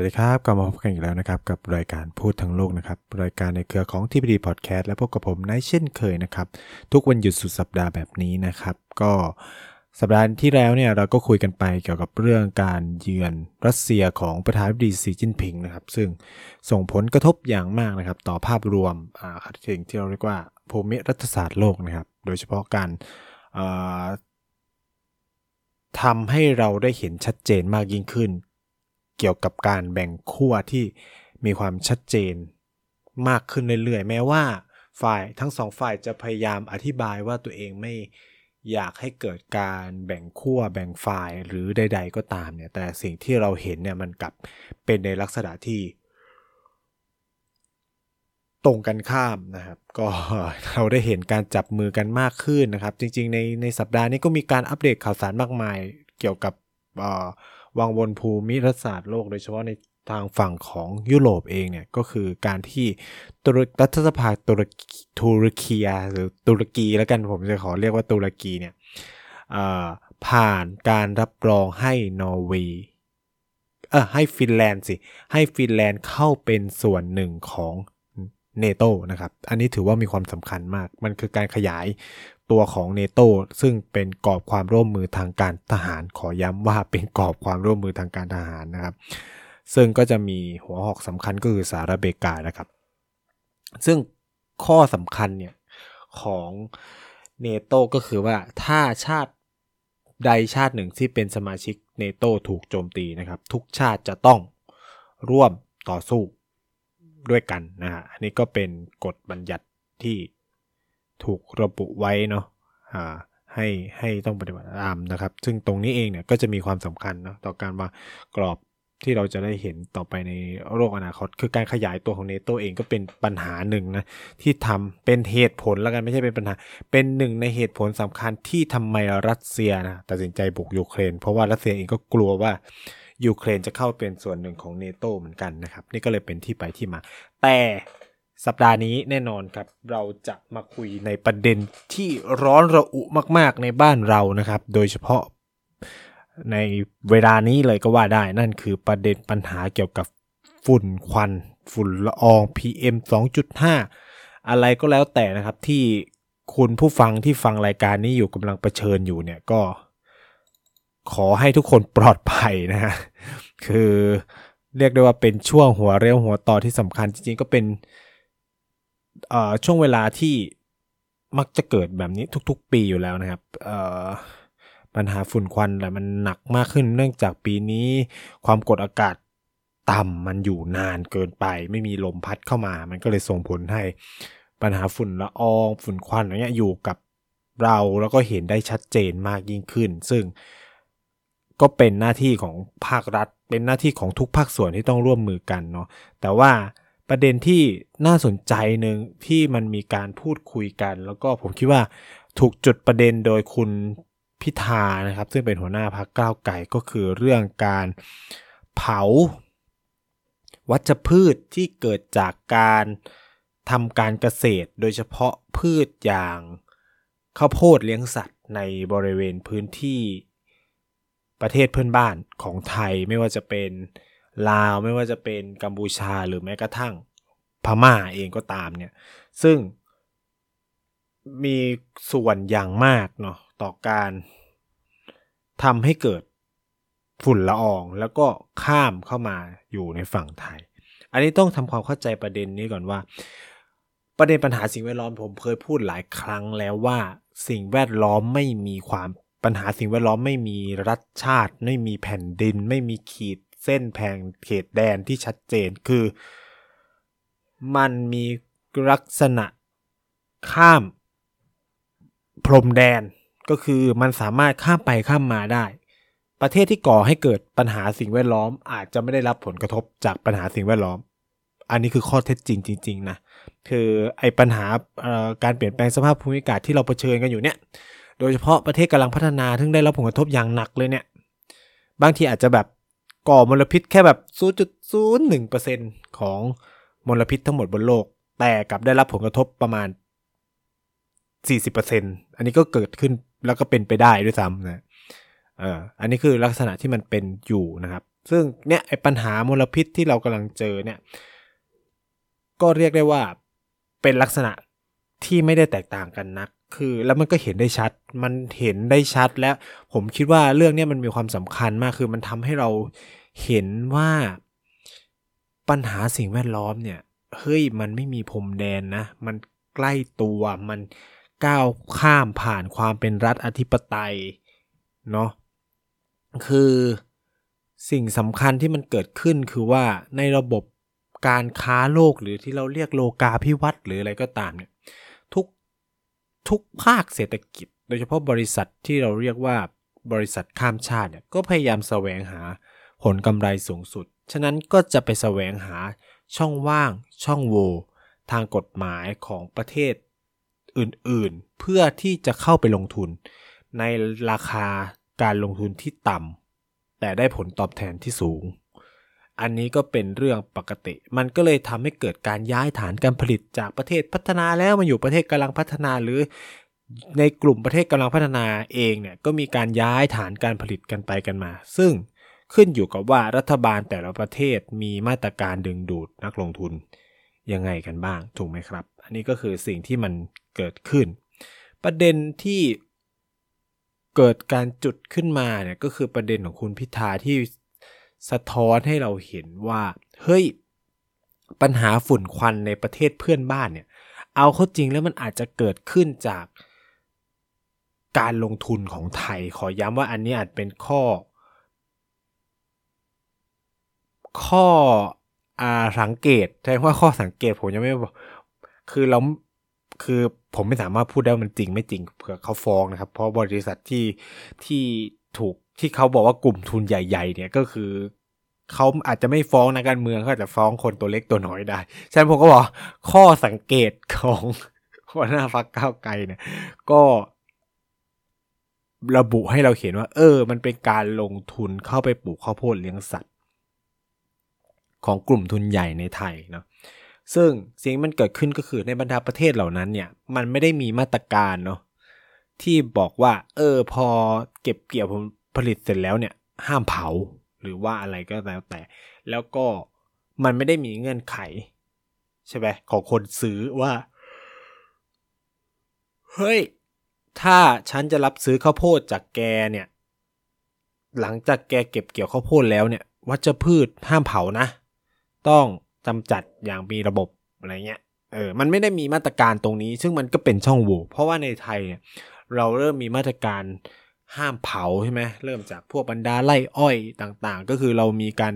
สวัสดีครับกลับมาพบกันอีกแล้วนะครับ กับรายการพูดทั้งโลกนะครับ รายการในเครือของทีพีดีพอดแคสต์และพบกับผมนายเช่นเคยนะครับ ทุกวันหยุดสุดสัปดาห์แบบนี้นะครับ ก็สัปดาห์ที่แล้วเนี่ยเราก็คุยกันไปเกี่ยวกับเรื่องการเยือนรัสเซียของประธานาธิบดีสีจิ้นผิงนะครับ ซึ่งส่งผลกระทบอย่างมากนะครับ ต่อภาพรวมอ่าสิ่งที่เราเรียกว่าภูมิรัฐศาสตร์โลกนะครับ โดยเฉพาะการทำให้เราได้เห็นชัดเจนมากยิ่งขึ้น เกี่ยวกับการแบ่งขั้วที่มีความชัดเจนมากขึ้นเรื่อยๆ แม้ว่าฝ่ายทั้งสองฝ่ายจะพยายามอธิบายว่าตัวเองไม่อยากให้เกิดการแบ่งขั้วแบ่งฝ่ายหรือใด ๆ ก็ตามเนี่ย แต่สิ่งที่เราเห็นเนี่ยมันกลับเป็นในลักษณะที่ ตรงกันข้ามนะครับ ก็เราได้เห็นการจับมือกันมากขึ้นนะครับ จริง ๆ ในในสัปดาห์นี้ก็มีการอัปเดตข่าวสารมากมายเกี่ยวกับเอ่อ วังวนภูมิรัฐศาสตร์โลกโดยเฉพาะในทางฝั่งของยุโรปเองเนี่ยก็คือการที่ตุรรัฐสภาตุรกีตุรกีหรือตุรกีแล้วกันผมจะขอเรียกว่าตุรกีเนี่ยผ่านการรับรองให้นอร์เวย์เออให้ฟินแลนด์สิ ให้ฟินแลนด์เข้าเป็นส่วนหนึ่งของเนโตนะครับ อันนี้ถือว่ามีความสำคัญมาก มันคือการขยาย ตัวของเนโตซึ่งเป็นกรอบความร่วมมือทางการทหารขอย้ำว่าเป็นกรอบความร่วมมือทางการทหารนะครับ ซึ่งก็จะมีหัวหอกสำคัญก็คือสหรัฐอเมริกานะครับ ซึ่งข้อสำคัญเนี่ยของเนโตก็คือว่าถ้าชาติใดชาติหนึ่งที่เป็นสมาชิกเนโตถูกโจมตีนะครับ ทุกชาติจะต้องร่วมต่อสู้ด้วยกันนะฮะอันนี้ก็เป็นกฎบัญญัติที่ ถูกระบุไว้เนาะอ่าให้ให้ต้องปฏิบัติตามนะครับ ซึ่งตรงนี้เองเนี่ยก็จะมีความสำคัญเนาะต่อการว่ากรอบที่เราจะได้เห็นต่อไปในโลกอนาคต คือการขยายตัวของเนโตเองก็เป็นปัญหาหนึ่งนะที่ทำเป็นเหตุผลแล้วกันไม่ใช่เป็นปัญหา เป็นหนึ่งในเหตุผลสำคัญที่ทำไมรัสเซียนะตัดสินใจบุกยูเครน เพราะว่ารัสเซียเองก็กลัวว่ายูเครนจะเข้าเป็นส่วนหนึ่งของเนโตเหมือนกันนะครับ นี่ก็เลยเป็นที่ไปที่มา แต่ สัปดาห์นี้แน่นอนครับ เราจะมาคุยในประเด็นที่ร้อนระอุมากๆในบ้านเรานะครับ โดยเฉพาะในเวลานี้เลยก็ว่าได้นั่นคือประเด็นปัญหาเกี่ยวกับฝุ่นควัน ฝุ่นละออง PM 2.5 อะไรก็แล้วแต่นะครับที่คุณผู้ฟังที่ฟังรายการนี้อยู่กำลังเผชิญอยู่เนี่ยก็ ขอให้ทุกคนปลอดภัยนะฮะคือเรียกได้ว่าเป็นช่วงหัวเรียวหัวต่อที่สำคัญจริงๆก็เป็น ช่วงเวลาที่มักจะเกิดแบบนี้ทุกๆ ปีอยู่แล้วนะครับปัญหาฝุ่นควันแต่มันหนักมากขึ้นเนื่องจากปีนี้ ความกดอากาศต่ำมันอยู่นานเกินไป ไม่มีลมพัดเข้ามา มันก็เลยส่งผลให้ปัญหาฝุ่นละอองฝุ่นควันอะไรเงี้ยอยู่กับเราแล้วก็เห็นได้ชัดเจนมากยิ่งขึ้น ซึ่งก็เป็นหน้าที่ของภาครัฐ เป็นหน้าที่ของทุกภาคส่วนที่ต้องร่วมมือกันเนาะแต่ว่า ประเด็นที่น่าสนใจหนึ่งที่มันมีการพูดคุยกัน แล้วก็ผมคิดว่าถูกจุดประเด็นโดยคุณพิธานะครับ ซึ่งเป็นหัวหน้าพรรคก้าวไก่ก็คือเรื่องการเผา วัชพืชที่เกิดจากการทำการเกษตร โดยเฉพาะพืชอย่างข้าวโพดเลี้ยงสัตว์ในบริเวณพื้นที่ประเทศเพื่อนบ้านของไทยไม่ว่าจะเป็นลาวไม่ว่าจะเป็นกัมพูชาหรือแม้กระทั่ง พม่าเองก็ตามเนี่ย ซึ่งมีส่วนอย่างมากเนาะต่อการทำให้เกิดฝุ่นละอองแล้วก็ข้ามเข้ามาอยู่ในฝั่งไทย อันนี้ต้องทำความเข้าใจประเด็นนี้ก่อนว่า ประเด็นปัญหาสิ่งแวดล้อมผมเคยพูดหลายครั้งแล้วว่าสิ่งแวดล้อมไม่มีความปัญหาสิ่งแวดล้อมไม่มีรัฐชาติ ไม่มีแผ่นดิน ไม่มีขีดเส้นแผงเขตแดนที่ชัดเจนคือ มันมีลักษณะข้าม พรมแดนก็คือมันสามารถข้ามไปข้ามมาได้ ประเทศที่ก่อให้เกิดปัญหาสิ่งแวดล้อม อาจจะไม่ได้รับผลกระทบจากปัญหาสิ่งแวดล้อม อันนี้คือข้อเท็จจริงจริงๆนะคือไอ้ปัญหาการเปลี่ยนแปลงสภาพภูมิอากาศที่เราเผชิญกันอยู่เนี่ย โดยเฉพาะประเทศกำลังพัฒนาทึ่งได้รับผลกระทบอย่างหนักเลยเนี่ย บางทีอาจจะแบบก่อมลพิษแค่แบบ 0.01%ของ มลพิษทั้งหมดบนโลก แต่กลับได้รับผลกระทบประมาณ 40%อันนี้ก็เกิดขึ้นแล้วก็เป็นไปได้ด้วยซ้ำนะเอออันนี้คือลักษณะที่มันเป็นอยู่นะครับ ซึ่งเนี่ยไอ้ปัญหามลพิษที่เรากำลังเจอเนี่ย ก็เรียกได้ว่าเป็นลักษณะที่ไม่ได้แตกต่างกันนัก คือแล้วมันก็เห็นได้ชัด มันเห็นได้ชัดแล้วผมคิดว่าเรื่องนี้มันมีความสำคัญมาก คือมันทำให้เราเห็นว่า ปัญหาสิ่งแวดล้อมเนี่ยเฮ้ยมันไม่มีพรมแดนนะ มันใกล้ตัวมันก้าวข้ามผ่านความเป็นรัฐอธิปไตยเนาะคือสิ่งสำคัญที่มันเกิดขึ้นคือว่าในระบบการค้าโลกหรือที่เราเรียกโลกาพิวัตน์หรืออะไรก็ตามเนี่ยทุกทุกภาคเศรษฐกิจ โดยเฉพาะบริษัทที่เราเรียกว่าบริษัทข้ามชาติเนี่ยก็พยายามแสวงหาผลกำไรสูงสุด ฉะนั้นก็จะไปแสวงหาช่องว่างช่องโหว่ทางกฎหมายของประเทศอื่นๆ เพื่อที่จะเข้าไปลงทุน ในราคาการลงทุนที่ต่ำแต่ได้ผลตอบแทนที่สูง อันนี้ก็เป็นเรื่องปกติ มันก็เลยทำให้เกิดการย้ายฐานการผลิตจากประเทศพัฒนาแล้วมาอยู่ประเทศกำลังพัฒนาหรือในกลุ่มประเทศกำลังพัฒนาเองเนี่ยก็มีการย้ายฐานการผลิตกันไปกันมา ซึ่ง ขึ้นอยู่กับว่ารัฐบาลแต่ละประเทศมีมาตรการดึงดูดนักลงทุนยังไงกันบ้างถูกไหมครับ อันนี้ก็คือสิ่งที่มันเกิดขึ้น ประเด็นที่เกิดการจุดขึ้นมาเนี่ยก็คือประเด็นของคุณพิธาที่สะท้อนให้เราเห็นว่าเฮ้ยปัญหาฝุ่นควันในประเทศเพื่อนบ้านเนี่ย เอาเข้าจริงแล้วมันอาจจะเกิดขึ้นจากการลงทุนของไทย ขอย้ำว่าอันนี้อาจเป็นข้อ ข้ออาสังเกตใช่ว่าข้อสังเกตผมยังไม่บอกคือเราคือผมไม่สามารถพูดได้มันจริงไม่จริงเผื่อเขาฟ้องนะครับ เพราะบริษัทที่ที่ถูกที่เขาบอกว่ากลุ่มทุนใหญ่ๆ เนี่ยก็คือเขาอาจจะไม่ฟ้องนักการเมืองเขาจะฟ้องคนตัวเล็กตัวน้อยได้ฉะนั้นผมก็บอกข้อสังเกตของหัวหน้าฟักก้าวไกลเนี่ย ก็ระบุให้เราเห็นว่า เออ มันเป็นการลงทุนเข้าไปปลูกข้าวโพดเลี้ยงสัตว์ ของกลุ่มทุนใหญ่ในไทยเนาะซึ่งสิ่งมันเกิดขึ้นก็คือในบรรดาประเทศเหล่านั้นเนี่ยมันไม่ได้มีมาตรการเนาะที่บอกว่า เออพอเก็บเกี่ยวผลผลิตเสร็จแล้วเนี่ย ห้ามเผาหรือว่าอะไรก็แล้วแต่ แล้วก็มันไม่ได้มีเงื่อนไข ใช่ไหมของคนซื้อว่า เฮ้ย ถ้าฉันจะรับซื้อข้าวโพดจากแกเนี่ย หลังจากแกเก็บเกี่ยวข้าวโพดแล้วเนี่ยวัชพืชห้ามเผานะ ต้องจำจัดอย่างมีระบบอะไรเงี้ยเออมันไม่ได้มีมาตรการตรงนี้ ซึ่งมันก็เป็นช่องโหว่เพราะว่าในไทยเนี่ยเราเริ่มมีมาตรการห้ามเผาใช่ไหมเริ่มจากพวกบรรดาไล่อ้อยต่างๆ ก็คือเรามีการ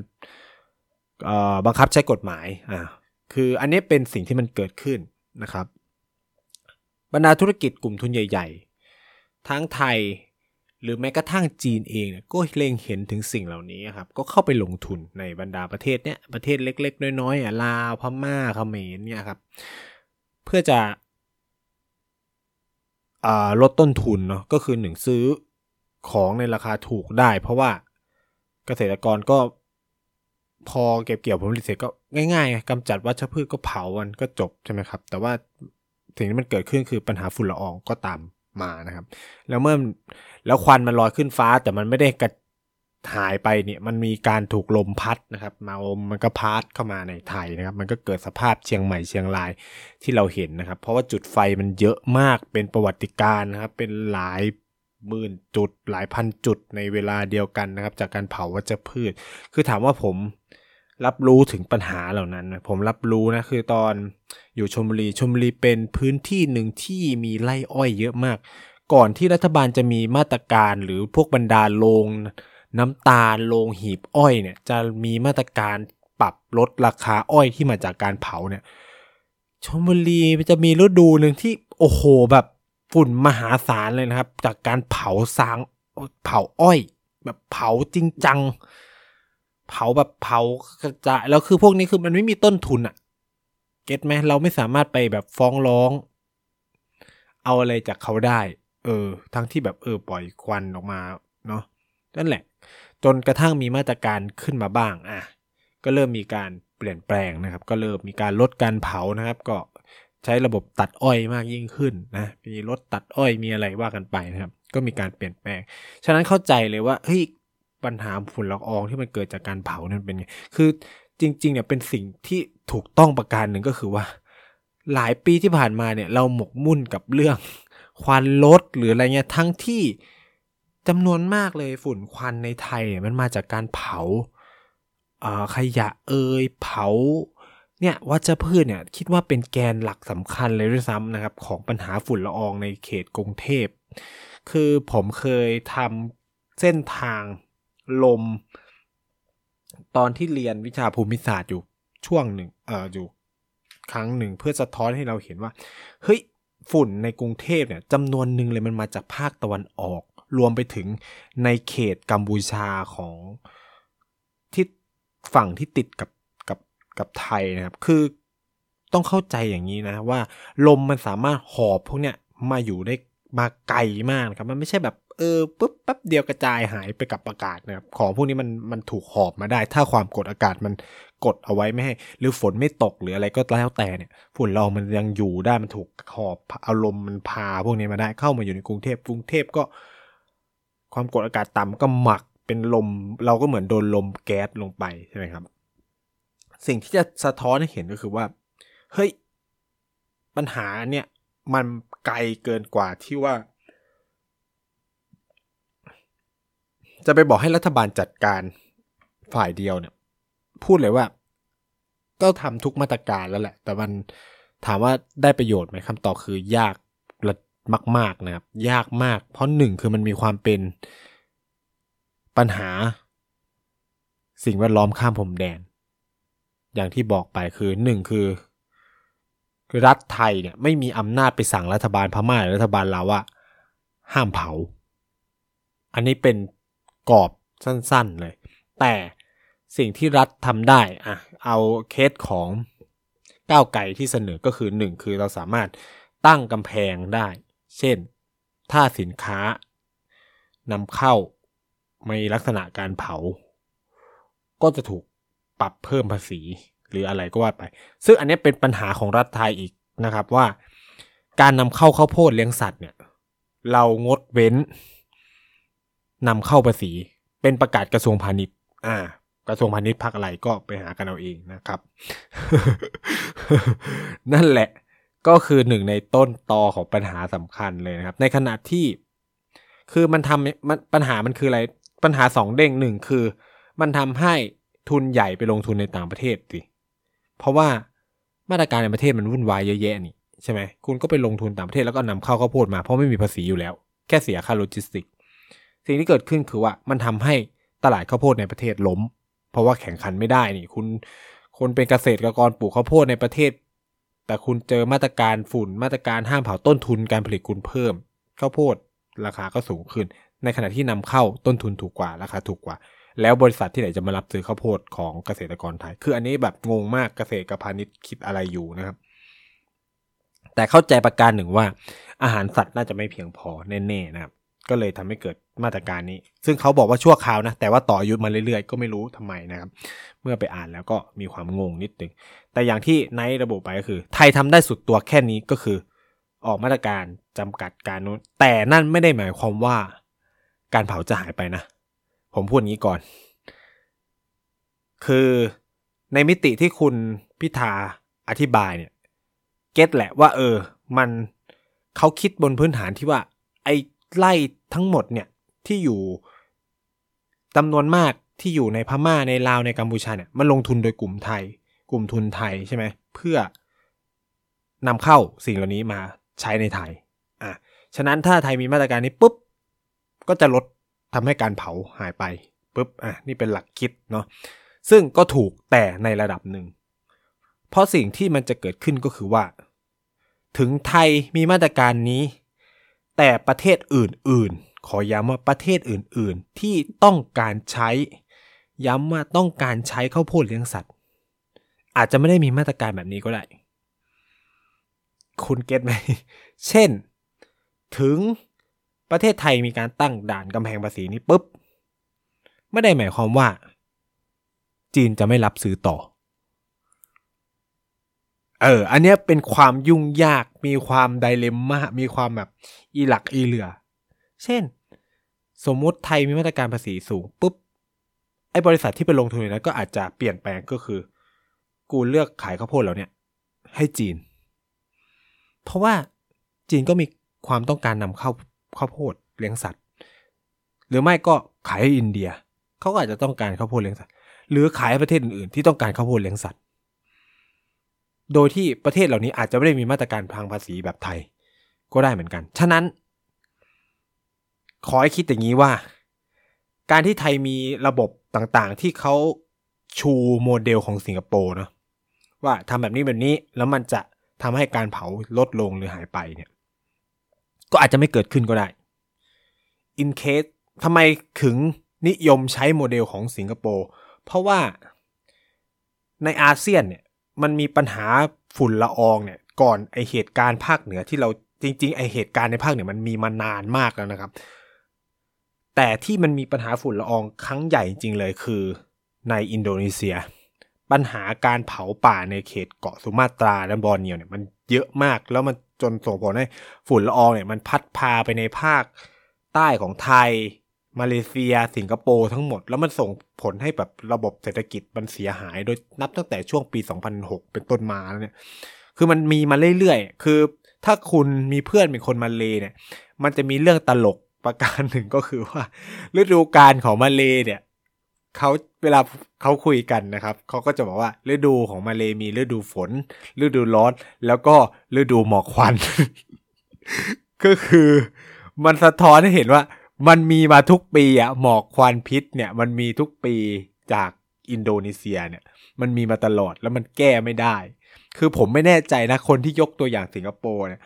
บังคับใช้กฎหมายอ่าคืออันนี้เป็นสิ่งที่มันเกิดขึ้นนะครับ บรรดาธุรกิจกลุ่มทุนใหญ่ ๆ ทั้งไทย หรือแม้กระทั่งจีนเองเนี่ยก็เล็งเห็นถึงสิ่งเหล่านี้ครับก็เข้าไปลงทุนในบรรดาประเทศเนี้ยประเทศเล็ก ๆ น้อยๆอะลาวพม่าเขมรเนี่ยครับ เพื่อจะลดต้นทุนเนาะก็คือหนึ่งซื้อของในราคาถูกได้ เพราะว่าเกษตรกรก็พอเก็บเกี่ยวผลผลิตเสร็จก็ง่ายๆกำจัดวัชพืชก็เผามันก็จบใช่ไหมครับ แต่ว่าสิ่งที่มันเกิดขึ้นคือปัญหาฝุ่นละอองก็ตาม มานะครับ แล้วเมื่อแล้วควันมันลอยขึ้นฟ้าแต่มันไม่ได้กระหายไปเนี่ยมันมีการถูกลมพัดนะครับมาลมมันก็พัดเข้ามาในไทยนะครับ มันก็เกิดสภาพเชียงใหม่เชียงรายที่เราเห็นนะครับ เพราะว่าจุดไฟมันเยอะมากเป็นประวัติการนะครับ เป็นหลายหมื่นจุดหลายพันจุดในเวลาเดียวกันนะครับ จากการเผาวัชพืช คือถามว่าผม รับรู้ถึงปัญหาเหล่านั้น ผมรับรู้นะคือตอนอยู่ชมบุรีชมบุรีเป็นพื้นที่หนึ่งที่มีไร่อ้อยเยอะมาก ก่อนที่รัฐบาลจะมีมาตรการหรือพวกบรรดาโรงน้ำตาลโรงหีบอ้อยเนี่ยจะมีมาตรการปรับลดราคาอ้อยที่มาจากการเผาเนี่ยชมบุรีจะมีฤดูหนึ่งที่โอ้โหแบบฝุ่นมหาศาลเลยนะครับ จากการเผาสางเผาอ้อย แบบเผาจริงจัง เผาแบบเผากระจายแล้วคือพวกนี้คือมันไม่มีต้นทุนอะเก็ตไหมเราไม่สามารถไปแบบฟ้องร้อง เอาอะไรจากเขาได้ เออ ทั้งที่แบบเออปล่อยควันออกมาเนาะนั่นแหละ จนกระทั่งมีมาตรการขึ้นมาบ้างอะก็เริ่มมีการเปลี่ยนแปลงนะครับ ก็เริ่มมีการลดการเผานะครับ ก็ใช้ระบบตัดอ้อยมากยิ่งขึ้นนะมีรถตัดอ้อยมีอะไรว่ากันไปนะครับ ก็มีการเปลี่ยนแปลง ฉะนั้นเข้าใจเลยว่าเฮ้ย ปัญหาฝุ่นละอองที่มันเกิดจากการเผานั่นเป็นไง คือจริง ๆ เนี่ยเป็นสิ่งที่ถูกต้องประการหนึ่งก็คือว่า หลายปีที่ผ่านมาเนี่ย เราหมกมุ่นกับเรื่อง ควันรถหรืออะไรเงี้ยทั้งที่จำนวนมากเลยฝุ่นควันในไทยเนี่ยมันมาจากการเผาขยะเอยเผาเนี่ยวัชพืชเนี่ยคิดว่าเป็นแกนหลักสำคัญเลยด้วยซ้ำนะครับ ของปัญหาฝุ่นละอองในเขตกรุงเทพ คือผมเคยทำเส้นทาง ลม ตอนที่เรียนวิชาภูมิศาสตร์อยู่ช่วงหนึ่งเอออยู่ครั้งหนึ่งเพื่อสะท้อนให้เราเห็นว่า เฮ้ย ฝุ่นในกรุงเทพเนี่ยจำนวนหนึ่งเลยมันมาจากภาคตะวันออก รวมไปถึงในเขตกัมพูชาของที่ฝั่งที่ติดกับกับกับไทยนะครับ คือต้องเข้าใจอย่างนี้นะว่า ลมมันสามารถหอบพวกเนี้ยมาอยู่ได้มาไกลมากครับ มันไม่ใช่แบบ เออปุ๊บแป๊บเดียวกระจายหายไปกับอากาศนะครับของพวกนี้มันมันถูกหอบมาได้ ถ้าความกดอากาศมันกดเอาไว้ไม่ให้ หรือฝนไม่ตกหรืออะไรก็แล้วแต่เนี่ยฝุ่นละอองมันยังอยู่ได้มันถูกหอบอารมณ์มันพาพวกนี้มาได้เข้ามาอยู่ในกรุงเทพกรุงเทพก็ ความกดอากาศต่ำก็หมักเป็นลม เราก็เหมือนโดนลมแก๊สลงไปใช่ไหมครับ สิ่งที่จะสะท้อนให้เห็นก็คือว่าเฮ้ยปัญหาเนี่ยมันไกลเกินกว่าที่ว่า จะไปบอกให้รัฐบาลจัดการฝ่ายเดียวเนี่ย พูดเลยว่า ก็ทำทุกมาตรการแล้วแหละ แต่มันถามว่าได้ประโยชน์ไหมคำตอบคือยากมาก ๆ นะครับ ยากมาก เพราะหนึ่งคือมันมีความเป็นปัญหา สิ่งแวดล้อมข้ามพรมแดน อย่างที่บอกไปคือหนึ่งคือ รัฐไทยเนี่ยไม่มีอำนาจไปสั่งรัฐบาลพม่าหรือรัฐบาลลาวว่า ห้ามเผา อันนี้เป็น กรอบสั้นๆเลย แต่สิ่งที่รัฐทำได้อะเอาเคสของก้าวไก่ที่เสนอก็คือหนึ่งคือเราสามารถตั้งกำแพงได้ เช่น ถ้าสินค้านำเข้ามีลักษณะการเผา ก็จะถูกปรับเพิ่มภาษีหรืออะไรก็ว่าไป ซึ่งอันนี้เป็นปัญหาของรัฐไทยอีกนะครับว่า การนำเข้าข้าวโพดเลี้ยงสัตว์เนี่ย เรางดเว้น นำเข้าภาษี เป็นประกาศกระทรวงพาณิชย์ อ่า กระทรวงพาณิชย์พักอะไรก็ไปหากันเอาเองนะครับ นั่นแหละก็คือหนึ่งในต้นตอของปัญหาสำคัญเลยนะครับ ในขณะที่คือมันทำมันปัญหามันคืออะไรปัญหาสองเด้งหนึ่งคือ มันทำให้ทุนใหญ่ไปลงทุนในต่างประเทศสิเพราะว่ามาตรการในประเทศมันวุ่นวายเยอะแยะนี่ใช่ไหมคุณก็ไปลงทุนต่างประเทศแล้วก็นำเข้าข้าวโพดมาเพราะไม่มีภาษีอยู่แล้ว แค่เสียค่าโลจิสติก สิ่งที่เกิดขึ้นคือว่ามันทำให้ตลาดข้าวโพดในประเทศล้ม เพราะว่าแข่งขันไม่ได้นี่คุณคนเป็นเกษตรกรปลูกข้าวโพดในประเทศ แต่คุณเจอมาตรการฝุ่นมาตรการห้ามเผาต้นทุนการผลิตคุณเพิ่มข้าวโพดราคาก็สูงขึ้น ในขณะที่นำเข้าต้นทุนถูกกว่าราคาถูกกว่า แล้วบริษัทที่ไหนจะมารับซื้อข้าวโพดของเกษตรกรไทย คืออันนี้แบบงงมากเกษตรกับพาณิชย์คิดอะไรอยู่นะครับ แต่เข้าใจประการหนึ่งว่า อาหารสัตว์น่าจะไม่เพียงพอแน่ๆนะครับ ก็เลยทำให้เกิดมาตรการนี้ ซึ่งเขาบอกว่าชั่วคราวนะ แต่ว่าต่ออายุมาเรื่อยๆ ก็ไม่รู้ทำไมนะครับ เมื่อไปอ่านแล้วก็มีความงงนิดนึง แต่อย่างที่ไนระบุไปก็คือ ไทยทำได้สุดตัวแค่นี้ก็คือ ออกมาตรการจำกัดการนู้น แต่นั่นไม่ได้หมายความว่า การเผาจะหายไปนะ ผมพูดงี้ก่อน คือในมิติที่คุณพิธาอธิบายเนี่ย เก็ตแหละว่า เออ มันเขาคิดบนพื้นฐานที่ว่า ไอ ไล่ทั้งหมดเนี่ยที่อยู่จำนวนมากที่อยู่ในพม่าในลาวในกัมพูชาเนี่ยมันลงทุนโดยกลุ่มไทย กลุ่มทุนไทยใช่ไหมเพื่อนำเข้าสิ่งเหล่านี้มาใช้ในไทยอะฉะนั้นถ้าไทยมีมาตรการนี้ปุ๊บก็จะลดทำให้การเผาหายไปปุ๊บอะนี่เป็นหลักคิดเนาะซึ่งก็ถูกแต่ในระดับหนึ่ง เพราะสิ่งที่มันจะเกิดขึ้นก็คือว่า ถึงไทยมีมาตรการนี้ แต่ประเทศอื่นๆ ขอย้ำว่าประเทศอื่นๆ ที่ต้องการใช้ ย้ำว่าต้องการใช้ข้าวโพดเลี้ยงสัตว์ อาจจะไม่ได้มีมาตรการแบบนี้ก็ได้ คุณเก็ตไหม เช่น ถึงประเทศไทยมีการตั้งด่านกำแพงภาษีนี้ปุ๊บ ไม่ได้หมายความว่า จีนจะไม่รับซื้อต่อ เออ อันนี้เป็นความยุ่งยาก มีความไดเลมม่า มีความแบบอีหลักอีเหลือ เช่น สมมุติไทยมีมาตรการภาษีสูงปุ๊บ ไอ้บริษัทที่ไปลงทุนนั้นก็อาจจะเปลี่ยนแปลงก็คือ กูเลือกขายข้าวโพดแล้วเนี่ย ให้จีน เพราะว่าจีนก็มีความต้องการนำเข้าข้าวโพดเลี้ยงสัตว์ หรือไม่ก็ขายให้อินเดีย เขาก็อาจจะต้องการข้าวโพดเลี้ยงสัตว์ หรือขายให้ประเทศอื่นๆที่ต้องการข้าวโพดเลี้ยงสัตว์ โดยที่ประเทศเหล่านี้อาจจะไม่ได้มีมาตรการทางภาษีแบบไทย ก็ได้เหมือนกัน ฉะนั้น ขอให้คิดอย่างนี้ว่า การที่ไทยมีระบบต่างๆ ที่เขาชูโมเดลของสิงคโปร์นะว่าทำแบบนี้แบบนี้แล้วมันจะทำให้การเผาลดลงหรือหายไปเนี่ย ก็อาจจะไม่เกิดขึ้นก็ได้ in case ทำไมถึงนิยมใช้โมเดลของสิงคโปร์ เพราะว่าในอาเซียนเนี่ย มันมีปัญหาฝุ่นละอองเนี่ย ก่อนไอเหตุการณ์ภาคเหนือที่เราจริง ๆ ไอเหตุการณ์ในภาคเหนือมันมีมานานมากแล้วนะครับ แต่ที่มันมีปัญหาฝุ่นละอองครั้งใหญ่จริงเลยคือในอินโดนีเซีย ปัญหาการเผาป่าในเขตเกาะสุมาตราและบอร์เนียวเนี่ยมันเยอะมากแล้วมันจนส่งผลให้ฝุ่นละอองเนี่ยมันพัดพาไปในภาคใต้ของไทย มาเลเซียสิงคโปร์ทั้งหมด แล้วมันส่งผลให้แบบระบบเศรษฐกิจมันเสียหายโดยนับตั้งแต่ช่วงปี 2006 เป็นต้นมาแล้วเนี่ย คือมันมีมาเรื่อยๆ คือถ้าคุณมีเพื่อนเป็นคนมาเลเนี่ย มันจะมีเรื่องตลกประการหนึ่งก็คือว่า ฤดูกาลของมาเลเนี่ยเขาเวลาเขาคุยกันนะครับเขาก็จะบอกว่าฤดูของมาเลมีฤดูฝน ฤดูร้อน แล้วก็ฤดูหมอกควัน ก็คือมันสะท้อนให้เห็นว่า มันมีมาทุกปีอะหมอกควันพิษเนี่ย มันมีทุกปีจากอินโดนีเซียเนี่ย มันมีมาตลอดแล้วมันแก้ไม่ได้ คือผมไม่แน่ใจนะคนที่ยกตัวอย่างสิงคโปร์เนี่ย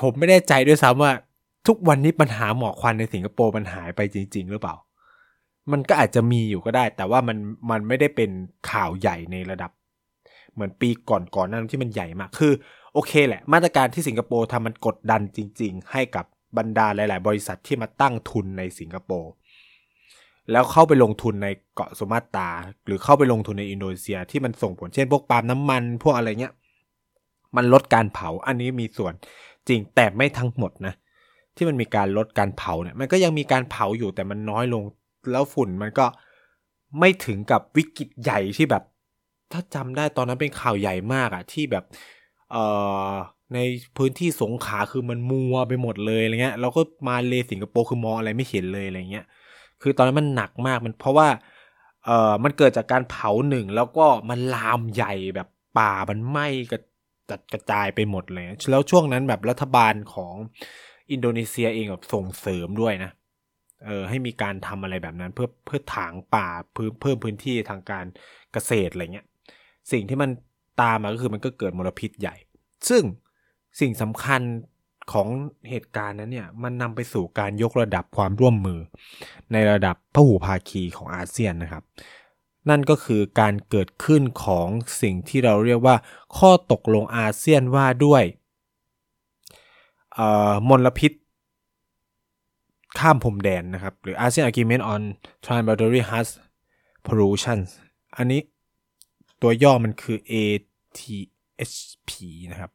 ผมไม่แน่ใจด้วยซ้ำว่า ทุกวันนี้ปัญหาหมอกควันในสิงคโปร์มันหายไปจริง ๆ หรือเปล่า มันก็อาจจะมีอยู่ก็ได้ แต่ว่ามันมันไม่ได้เป็นข่าวใหญ่ในระดับ เหมือนปีก่อนๆนนั้นที่มันใหญ่มากคือ โอเคแหละ มาตรการที่สิงคโปร์ทำมันกดดันจริง ๆ ให้กับ บรรดาหลาย ๆ บริษัทที่มาตั้งทุนในสิงคโปร์แล้วเข้าไปลงทุนในเกาะสุมาตราหรือเข้าไปลงทุนในอินโดนีเซียที่มันส่งผลเช่นพวกปาล์มน้ำมัน พวกอะไรเงี้ยมันลดการเผาอันนี้มีส่วนจริงแต่ไม่ทั้งหมดนะ ที่มันมีการลดการเผาเนี่ยมันก็ยังมีการเผาอยู่แต่มันน้อยลงแล้วฝุ่นมันก็ไม่ถึงกับวิกฤตใหญ่ที่แบบ ถ้าจำได้ตอนนั้นเป็นข่าวใหญ่มากอะที่แบบเอ่อ ในพื้นที่สงขาคือมันมัวไปหมดเลยอะไรเงี้ยแล้วก็มาเลสิงคโปร์คือมองอะไรไม่เห็นเลยอะไรเงี้ยคือตอนนั้นมันหนักมากมันเพราะว่าเอ่อมันเกิดจากการเผาหนึ่งแล้วก็มันลามใหญ่แบบป่ามันไหม้กระจัดกระจายไปหมดเลยแล้วช่วงนั้นแบบรัฐบาลของอินโดนีเซียเองแบบส่งเสริมด้วยนะเออให้มีการทำอะไรแบบนั้นเพื่อเพื่อถางป่าเพิ่มเพิ่มพื้นที่ทางการเกษตรอะไรเงี้ยสิ่งที่มันตามมาก็คือมันก็เกิดมลพิษใหญ่ ซึ่ง สิ่งสำคัญของเหตุการณ์นั้นเนี่ยมันนำไปสู่การยกระดับความร่วมมือ ในระดับพหุภาคีของอาเซียนนะครับ นั่นก็คือการเกิดขึ้นของสิ่งที่เราเรียกว่า ข้อตกลงอาเซียนว่าด้วยมลพิษ ข้ามพรมแดนนะครับ หรือ ASEAN Agreement on Transboundary Hazard Pollution อันนี้ตัวย่อมันคือ ATHP นะครับ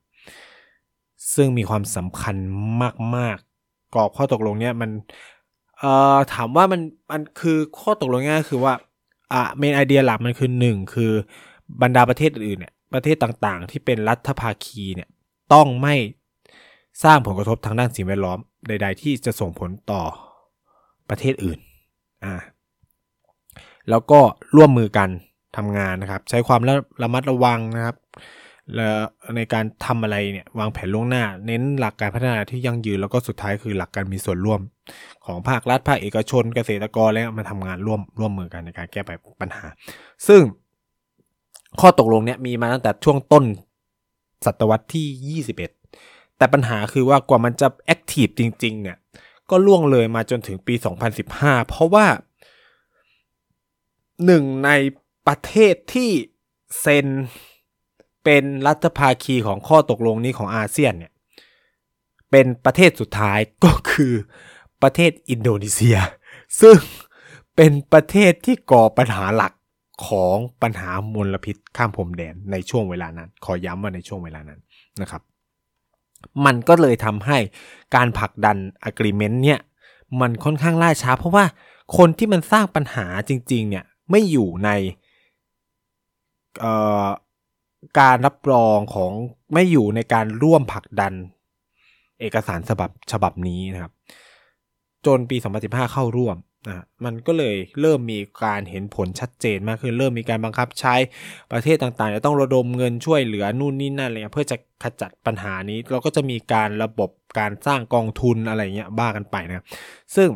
ซึ่งมีความสำคัญมาก ๆ กรอบข้อตกลงเนี่ยมันเอ่อถามว่ามันมันคือข้อตกลงง่ายคือว่าอะเมนไอเดียหลักมันคือหนึ่งคือบรรดาประเทศอื่นเนี่ยประเทศต่างๆ ที่เป็นรัฐภาคีเนี่ยต้องไม่สร้างผลกระทบทางด้านสิ่งแวดล้อมใด ๆ ที่จะส่งผลต่อประเทศอื่นอ่าแล้วก็ร่วมมือกันทำงานนะครับ ใช้ความระมัดระวังนะครับ และในการทำอะไรเนี่ยวางแผนล่วงหน้า เน้นหลักการพัฒนาที่ยั่งยืนแล้วก็สุดท้ายคือหลักการมีส่วนร่วม ของภาครัฐภาคเอกชนเกษตรกรแล้วมาทำงานร่วมร่วมมือกันในการแก้ไขปัญหา ซึ่งข้อตกลงเนี่ยมีมาตั้งแต่ช่วงต้นศตวรรษที่ 21 แต่ปัญหาคือว่ากว่ามันจะแอคทีฟจริง ๆ เนี่ยก็ล่วงเลยมาจนถึงปี 2015 เพราะว่าหนึ่งในประเทศที่เซ็น เป็นรัฐภาคีของข้อตกลงนี้ของอาเซียนเนี่ยเป็นประเทศสุดท้ายก็คือประเทศอินโดนีเซีย ซึ่งเป็นประเทศที่ก่อปัญหาหลักของปัญหามลพิษข้ามพรมแดนในช่วงเวลานั้น ขอย้ำว่าในช่วงเวลานั้นนะครับ มันก็เลยทำให้การผลักดัน agreement เนี่ยมันค่อนข้างล่าช้า เพราะว่าคนที่มันสร้างปัญหาจริง ๆ เนี่ยไม่อยู่ใน การรับรองของไม่อยู่ในการร่วมผลักดัน เอกสารฉบับฉบับนี้นะครับ จนปี 2015 เข้าร่วมนะมันก็เลยเริ่มมีการเห็นผลชัดเจนมากขึ้น เริ่มมีการบังคับใช้ประเทศต่างๆ จะต้องระดมเงินช่วยเหลือนู่นนี่นั่นอะไรเงี้ยเพื่อจะขจัดปัญหานี้ เราก็จะมีการระบบการสร้างกองทุนอะไรเงี้ยบ้ากันไปนะซึ่ง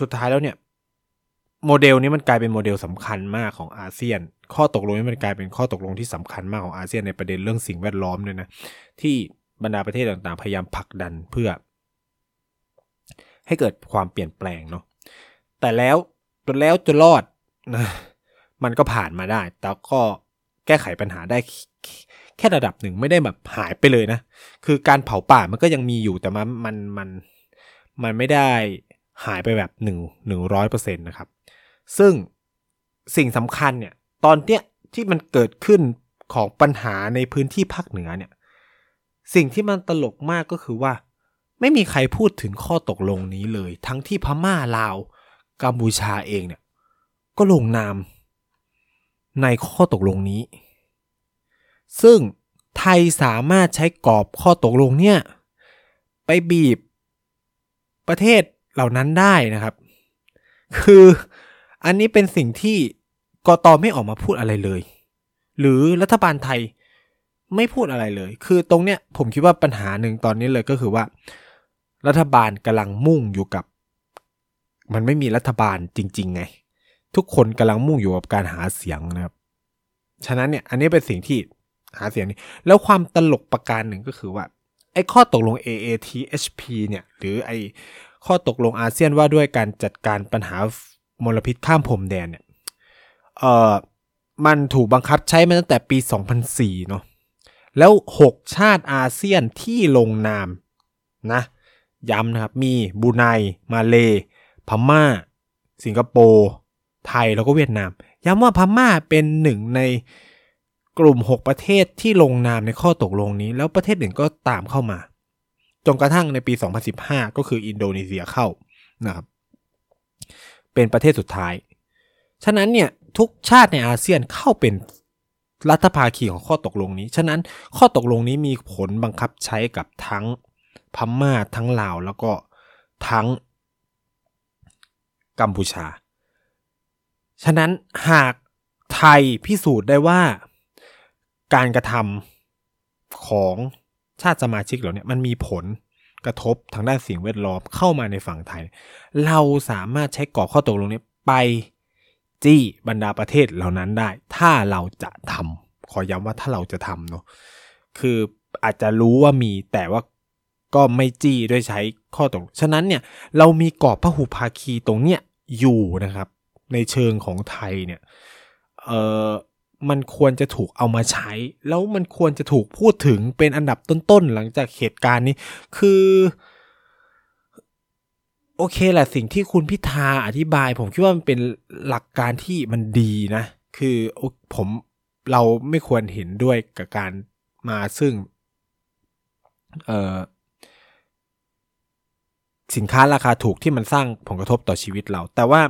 สุดท้ายแล้วเนี่ยโมเดลนี้มันกลายเป็นโมเดลสำคัญมากของอาเซียน ข้อตกลงนี้มันกลายเป็นข้อตกลงที่สำคัญมากของอาเซียนในประเด็นเรื่องสิ่งแวดล้อมด้วยนะที่บรรดาประเทศต่างๆ พยายามผลักดันเพื่อ ให้เกิดความเปลี่ยนแปลงเนาะแต่แล้วจนแล้วจนรอดนะมันก็ผ่านมาได้ แต่ก็แก้ไขปัญหาได้แค่ระดับหนึ่งไม่ได้แบบหายไปเลยนะ คือการเผาป่ามันก็ยังมีอยู่แต่มันมันมันมันไม่ได้หายไปแบบหนึ่งหนึ่งร้อยเปอร์เซ็นต์นะครับ ซึ่งสิ่งสำคัญเนี่ย ตอนเนี้ยที่มันเกิดขึ้นของปัญหาในพื้นที่ภาคเหนือเนี่ย สิ่งที่มันตลกมากก็คือว่า ไม่มีใครพูดถึงข้อตกลงนี้เลย ทั้งที่พม่าลาวกัมพูชาเองเนี่ย ก็ลงนาม ในข้อตกลงนี้ ซึ่งไทยสามารถใช้กรอบข้อตกลงเนี่ย ไปบีบประเทศเหล่านั้นได้นะครับ คืออันนี้เป็นสิ่งที่ กตไม่ออกมาพูดอะไรเลย หรือรัฐบาลไทยไม่พูดอะไรเลย คือตรงเนี้ยผมคิดว่าปัญหาหนึ่งตอนนี้เลยก็คือว่า รัฐบาลกำลังมุ่งอยู่กับ มันไม่มีรัฐบาลจริง ๆ ไง ทุกคนกำลังมุ่งอยู่กับการหาเสียงนะครับ ฉะนั้นเนี่ยอันนี้เป็นสิ่งที่หาเสียงนี้แล้วความตลกประการหนึ่งก็คือว่าไอ้ข้อตกลง AATHP เนี่ย หรือไอ้ข้อตกลงอาเซียนว่าด้วยการจัดการปัญหามลพิษข้ามพรมแดนเนี่ย เอ่อมันถูกบังคับใช้มาตั้งแต่ปี 2004 เนาะแล้ว 6 ชาติอาเซียนที่ลงนามนะย้ำนะครับ มีบูไน มาเล พม่า สิงคโปร์ ไทยแล้วก็เวียดนาม ย้ำว่าพม่าเป็นหนึ่งในกลุ่ม 6 ประเทศที่ลงนามในข้อตกลงนี้ แล้วประเทศอื่นก็ตามเข้ามาจนกระทั่งในปี 2015 ก็คืออินโดนีเซียเข้านะครับ เป็นประเทศสุดท้าย ฉะนั้นเนี่ย ทุกชาติในอาเซียนเข้าเป็นรัฐภาคีของข้อตกลงนี้ ฉะนั้นข้อตกลงนี้มีผลบังคับใช้กับทั้งพม่าทั้งลาวแล้วก็ทั้งกัมพูชา ฉะนั้นหากไทยพิสูจน์ได้ว่าการกระทำของชาติสมาชิกเหล่านี้มันมีผลกระทบทางด้านสิ่งแวดล้อมเข้ามาในฝั่งไทย เราสามารถใช้กรอบข้อตกลงนี้ไป จี้บรรดาประเทศเหล่านั้นได้ ถ้าเราจะทำขอย้ำว่าถ้าเราจะทำเนาะคืออาจจะรู้ว่ามีแต่ว่าก็ไม่จี้ด้วยใช้ข้อตกฉะนั้นเนี่ยเรามีกรอบพหุภาคีตรงเนี้ยอยู่นะครับ ในเชิงของไทยเนี่ยเออมันควรจะถูกเอามาใช้ แล้วมันควรจะถูกพูดถึงเป็นอันดับต้นๆหลังจากเหตุการณ์นี้ คือ โอเคแหละสิ่งที่คุณพิธาอธิบาย ผมคิดว่ามันเป็นหลักการที่มันดีนะ คือผมเราไม่ควรเห็นด้วยกับการมาซึ่งเออสินค้าราคาถูกที่มันสร้างผลกระทบต่อชีวิตเรา แต่ว่า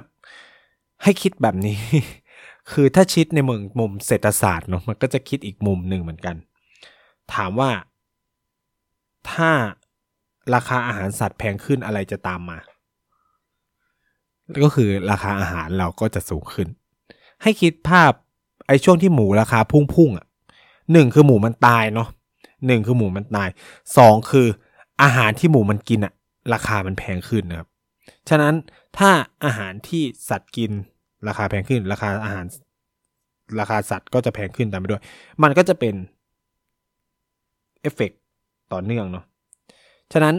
ให้คิดแบบนี้ คือถ้าชิดในเมืองมุมเศรษฐศาสตร์เนาะมันก็จะคิดอีกมุมหนึ่งเหมือนกัน ถามว่าถ้าราคาอาหารสัตว์แพงขึ้นอะไรจะตามมา ก็คือราคาอาหารเราก็จะสูงขึ้น ให้คิดภาพไอ้ช่วงที่หมูราคาพุ่งๆอะหนึ่งคือหมูมันตายเนาะหนึ่งคือหมูมันตายสองคืออาหารที่หมูมันกินอะ ราคามันแพงขึ้นนะครับ ฉะนั้นถ้าอาหารที่สัตว์กินราคาแพงขึ้น ราคาอาหาร ราคาสัตว์ก็จะแพงขึ้นตามไปด้วย มันก็จะเป็นเอฟเฟกต่อเนื่องเนาะฉะนั้น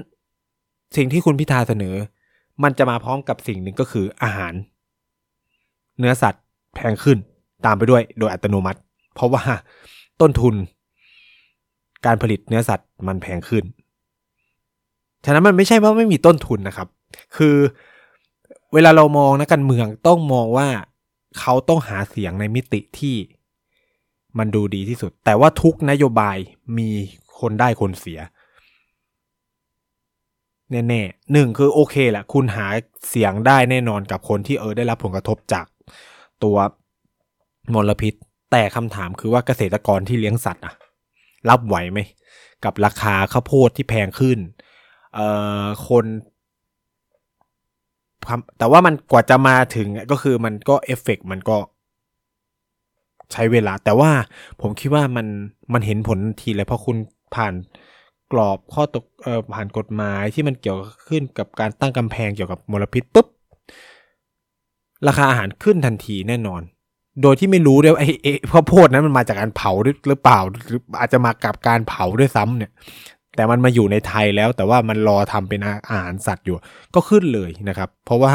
สิ่งที่คุณพิธาเสนอ มันจะมาพร้อมกับสิ่งหนึ่งก็คืออาหาร เนื้อสัตว์แพงขึ้นตามไปด้วยโดยอัตโนมัติ เพราะว่าต้นทุน การผลิตเนื้อสัตว์มันแพงขึ้น ฉะนั้นมันไม่ใช่ว่าไม่มีต้นทุนนะครับ คือเวลาเรามองนะการเมืองต้องมองว่าเขาต้องหาเสียงในมิติที่มันดูดีที่สุด แต่ว่าทุกนโยบายมีคนได้คนเสีย แน่ๆหนึ่งคือโอเคแหละคุณหาเสียงได้แน่นอนกับคนที่เออได้รับผลกระทบจากตัวมลพิษ แต่คำถามคือว่าเกษตรกรที่เลี้ยงสัตว์อะรับไหวไหม กับราคาข้าวโพดที่แพงขึ้น เอ่อคนแต่ว่ามันกว่าจะมาถึงก็คือมันก็เอฟเฟกมันก็ ใช้เวลา แต่ว่าผมคิดว่ามันมันเห็นผลทีเลยเพราะคุณผ่าน กรอบข้อตกอผ่านกฎหมายที่มันเกี่ยวขึ้นกับการตั้งกำแพงเกี่ยวกับมลพิษปุ๊บราคาอาหารขึ้นทันทีแน่นอน โดยที่ไม่รู้ด้วยไอ้ไอ้ข้าวโพดนั้นมันมาจากการเผาหรือเปล่า หรืออาจจะมากับการเผาด้วยซ้ำเนี่ย แต่มันมาอยู่ในไทยแล้ว แต่ว่ามันรอทำเป็นอาหารสัตว์อยู่ ก็ขึ้นเลยนะครับ เพราะว่า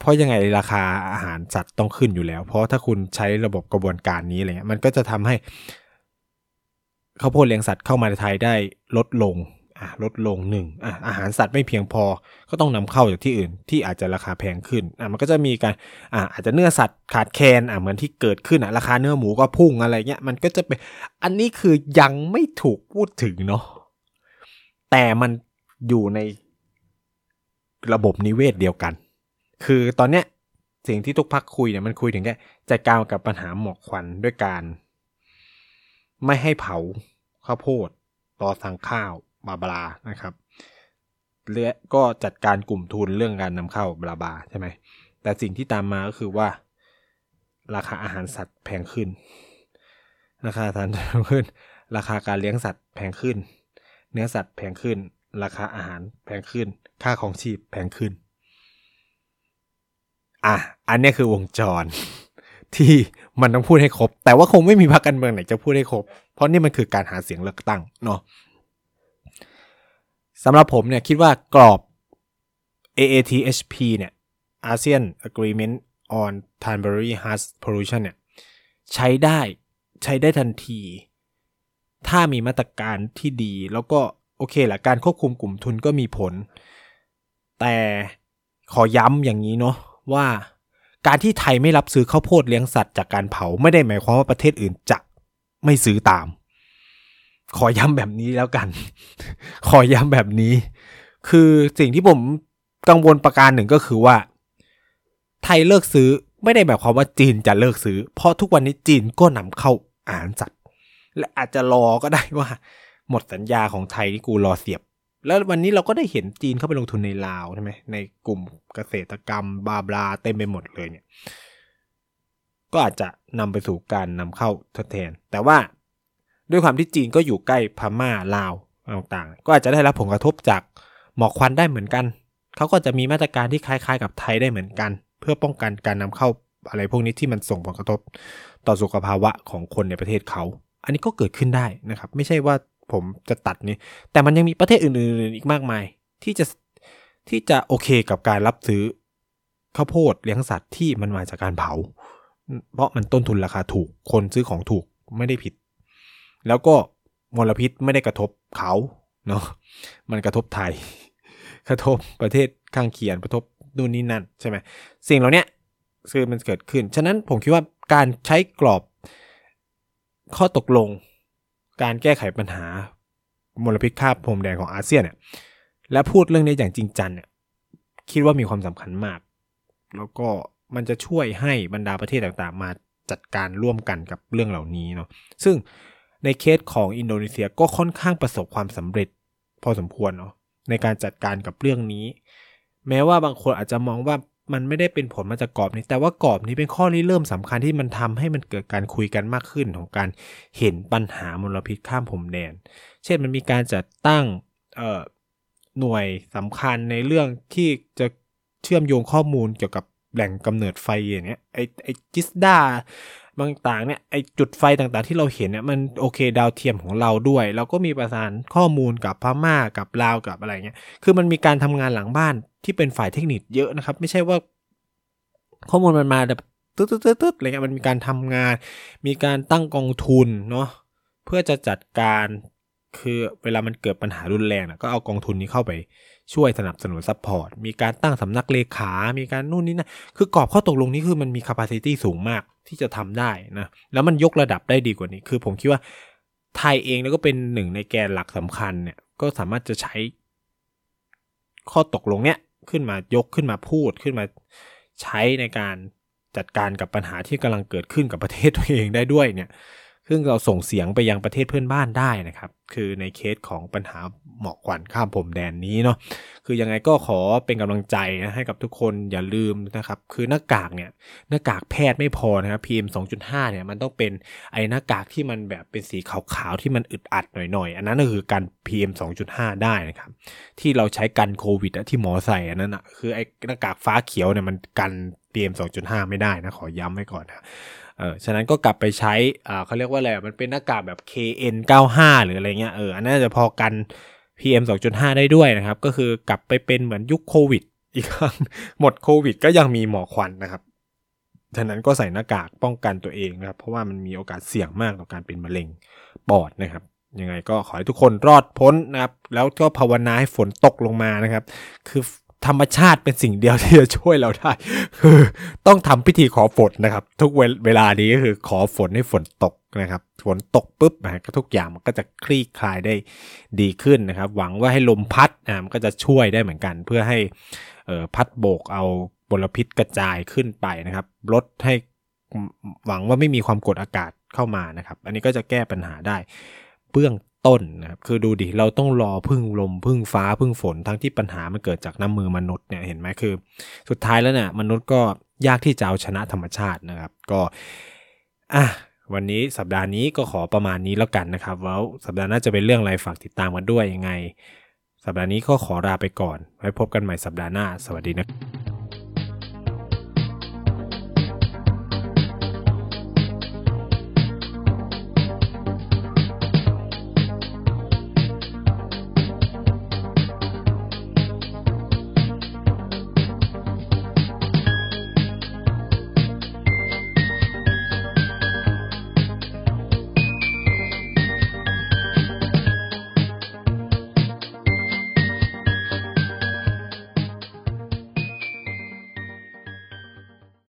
เพราะยังไงราคาอาหารสัตว์ต้องขึ้นอยู่แล้ว เพราะถ้าคุณใช้ระบบกระบวนการนี้อะไรเงี้ยมันก็จะทำให้ ข้าวโพดเลี้ยงสัตว์เข้ามาในไทยได้ลดลงอะลดลงหนึ่งอะอาหารสัตว์ไม่เพียงพอก็ต้องนำเข้าจากที่อื่นที่อาจจะราคาแพงขึ้นอะมันก็จะมีการอะอาจจะเนื้อสัตว์ขาดแคลนอะเหมือนที่เกิดขึ้นอะราคาเนื้อหมูก็พุ่งอะไรเงี้ยมันก็จะเป็นอันนี้คือยังไม่ถูกพูดถึงเนาะแต่มันอยู่ในระบบนิเวศเดียวกัน คือตอนเนี้ยสิ่งที่ทุกพักคุยเนี่ยมันคุยถึงแค่จัดการกับปัญหาหมอกควันด้วยการ ไม่ให้เผา ข้าวโพดต่อสั่งข้าวบาบลานะครับและก็จัดการกลุ่มทุนเรื่องการนำเข้าบลาบาใช่ไหมแต่สิ่งที่ตามมาก็คือว่า ราคาอาหารสัตว์แพงขึ้น ราคาอาหารแพงขึ้น ราคาการเลี้ยงสัตว์แพงขึ้น เนื้อสัตว์แพงขึ้น ราคาอาหารแพงขึ้น ค่าของชีพแพงขึ้น อะ อันนี้คือวงจร ที่มันต้องพูดให้ครบ แต่ว่าคงไม่มีพรรคการเมืองไหนจะพูดให้ครบ เพราะนี่มันคือการหาเสียงเลือกตั้งเนาะสำหรับผมเนี่ยคิดว่ากรอบ AATHP เนี่ย ASEAN Agreement on Tanbury h a r s Pollution เนี่ยใช้ได้ใช้ได้ทันที ถ้ามีมาตรการที่ดี แล้วก็โอเคแหละการควบคุมกลุ่มทุนก็มีผล แต่ขอย้ำอย่างนี้เนาะว่า การที่ไทยไม่รับซื้อข้าวโพดเลี้ยงสัตว์จากการเผาไม่ได้หมายความว่าประเทศอื่นจะไม่ซื้อตาม ขอย้ำแบบนี้แล้วกัน ขอย้ำแบบนี้ คือสิ่งที่ผมกังวลประการหนึ่งก็คือว่า ไทยเลิกซื้อไม่ได้หมายความว่าจีนจะเลิกซื้อ เพราะทุกวันนี้จีนก็นำเข้าอาหารสัตว์ และอาจจะรอก็ได้ว่า หมดสัญญาของไทยที่กูรอเสียบ แล้ววันนี้เราก็ได้เห็นจีนเข้าไปลงทุนในลาวใช่ไหมในกลุ่มเกษตรกรรมบาบลาเต็มไปหมดเลยเนี่ยก็อาจจะนำไปสู่การนำเข้าทดแทน แต่ว่าด้วยความที่จีนก็อยู่ใกล้พม่าลาวต่างๆ ก็อาจจะได้รับผลกระทบจากหมอกควันได้เหมือนกันเขาก็จะมีมาตรการที่คล้ายๆ กับไทยได้เหมือนกัน เพื่อป้องกันการนำเข้าอะไรพวกนี้ที่มันส่งผลกระทบต่อสุขภาวะของคนในประเทศเขา อันนี้ก็เกิดขึ้นได้นะครับ ไม่ใช่ว่า ผมจะตัดนี้ แต่มันยังมีประเทศอื่นๆอีกมากมาย ที่จะที่จะโอเคกับการรับซื้อข้าวโพดเลี้ยงสัตว์ที่มันมาจากการเผา เพราะมันต้นทุนราคาถูกคนซื้อของถูกไม่ได้ผิด แล้วก็มลพิษไม่ได้กระทบเขาเนาะมันกระทบไทย กระทบประเทศข้างเคียงกระทบนู่นนี่นั่นใช่ไหมสิ่งเหล่านี้คือมันเกิดขึ้น ฉะนั้นผมคิดว่าการใช้กรอบข้อตกลง การแก้ไขปัญหามลพิษคาบพรมแดงของอาเซียนเนี่ยและพูดเรื่องนี้อย่างจริงจังเนี่ยคิดว่ามีความสำคัญมาก แล้วก็มันจะช่วยให้บรรดาประเทศต่างๆ มาจัดการร่วมกันกับเรื่องเหล่านี้เนาะซึ่งในเคสของอินโดนีเซียก็ค่อนข้างประสบความสำเร็จ พอสมควรเนาะในการจัดการกับเรื่องนี้ แม้ว่าบางคนอาจจะมองว่า มันไม่ได้เป็นผลมาจากกรอบนี้ แต่ว่ากรอบนี้เป็นข้อริเริ่มสำคัญที่มันทำให้มันเกิดการคุยกันมากขึ้นของการเห็นปัญหามลพิษข้ามผมแดน เช่นมันมีการจัดตั้งหน่วยสำคัญในเรื่องที่จะเชื่อมโยงข้อมูลเกี่ยวกับแหล่งกำเนิดไฟอย่างเงี้ยไอไอจิสดา บางต่างเนี่ยไอจุดไฟต่างๆที่เราเห็นเนี่ยมันโอเคดาวเทียมของเราด้วย เราก็มีประสานข้อมูลกับพม่ากับลาวกับอะไรเงี้ยคือมันมีการทำงานหลังบ้านที่เป็นฝ่ายเทคนิคเยอะนะครับ ไม่ใช่ว่าข้อมูลมันมาแบบตึ๊ดตึ๊ดตึ๊ดอะไรเงี้ยมันมีการทำงาน มีการตั้งกองทุนเนาะเพื่อจะจัดการคือเวลามันเกิดปัญหารุนแรงนะก็เอากองทุนนี้เข้าไป ช่วยสนับสนุน support มีการตั้งสำนักเลขา มีการนู่นนี่นะ คือกรอบข้อตกลงนี้คือมันมี capacity สูงมากที่จะทำได้นะ แล้วมันยกระดับได้ดีกว่านี้ คือผมคิดว่าไทยเองแล้วก็เป็นหนึ่งในแกนหลักสำคัญเนี่ย ก็สามารถจะใช้ ข้อตกลงเนี้ยขึ้นมายกขึ้นมาพูดขึ้นมาใช้ในการจัดการกับปัญหาที่กำลังเกิดขึ้นกับประเทศตัวเองได้ด้วยเนี่ย ซึ่งเราส่งเสียงไปยังประเทศเพื่อนบ้านได้นะครับ คือในเคสของปัญหาหมอกควันข้ามผมแดนนี้เนาะคือยังไงก็ขอเป็นกำลังใจนะให้กับทุกคนอย่าลืมนะครับ คือหน้ากากเนี่ยหน้ากากแพทย์ไม่พอนะครับ PM 2.5เนี่ยมันต้องเป็นไอ้หน้ากากที่มันแบบเป็นสีขาวๆที่มันอึดอัดหน่อยๆ อันนั้นก็คือการ PM 2.5 ได้นะครับ ที่เราใช้กันโควิดที่หมอใส่อันนั้นอะคือไอ้หน้ากากฟ้าเขียวเนี่ยมันกัน PM 2.5 ไม่ได้นะขอย้ำไว้ก่อนนะ เออฉะนั้นก็กลับไปใช้อ่าเขาเรียกว่าอะไรมันเป็นหน้ากากแบบ KN95 หรืออะไรเงี้ยเอออันนั้นจะพอกัน PM 2.5 ได้ด้วยนะครับ ก็คือกลับไปเป็นเหมือนยุคโควิด อีกครั้งหมดโควิดก็ยังมีหมอกควันนะครับฉะนั้นก็ใส่หน้ากากป้องกันตัวเองนะครับ เพราะว่ามันมีโอกาสเสี่ยงมากต่อการเป็นมะเร็งปอดนะครับยังไงก็ขอให้ทุกคนรอดพ้นนะครับ แล้วก็ภาวนาให้ฝนตกลงมานะครับ คือ ธรรมชาติเป็นสิ่งเดียวที่จะช่วยเราได้ คือต้องทำพิธีขอฝนนะครับ ทุกเวลานี้ก็คือขอฝนให้ฝนตกนะครับฝนตกปุ๊บนะก็ทุกอย่างมันก็จะคลี่คลายได้ดีขึ้นนะครับ หวังว่าให้ลมพัดนะมันก็จะช่วยได้เหมือนกัน เพื่อให้พัดโบกเอาบลพิษกระจายขึ้นไปนะครับลดให้หวังว่าไม่มีความกดอากาศเข้ามานะครับ อันนี้ก็จะแก้ปัญหาได้เบื้อง ต้นนะครับคือดูดิเราต้องรอพึ่งลมพึ่งฟ้าพึ่งฝนทั้งที่ปัญหามันเกิดจากน้ำมือมนุษย์เนี่ยเห็นไหมคือ สุดท้ายแล้วเนี่ยมนุษย์ก็ยากที่จะเอาชนะธรรมชาตินะครับ ก็อะวันนี้สัปดาห์นี้ก็ขอประมาณนี้แล้วกันนะครับแล้วสัปดาห์หน้าจะเป็นเรื่องอะไรฝากติดตามกันด้วยยังไง สัปดาห์นี้ก็ขอลาไปก่อนไว้พบกันใหม่สัปดาห์หน้า สวัสดีนะ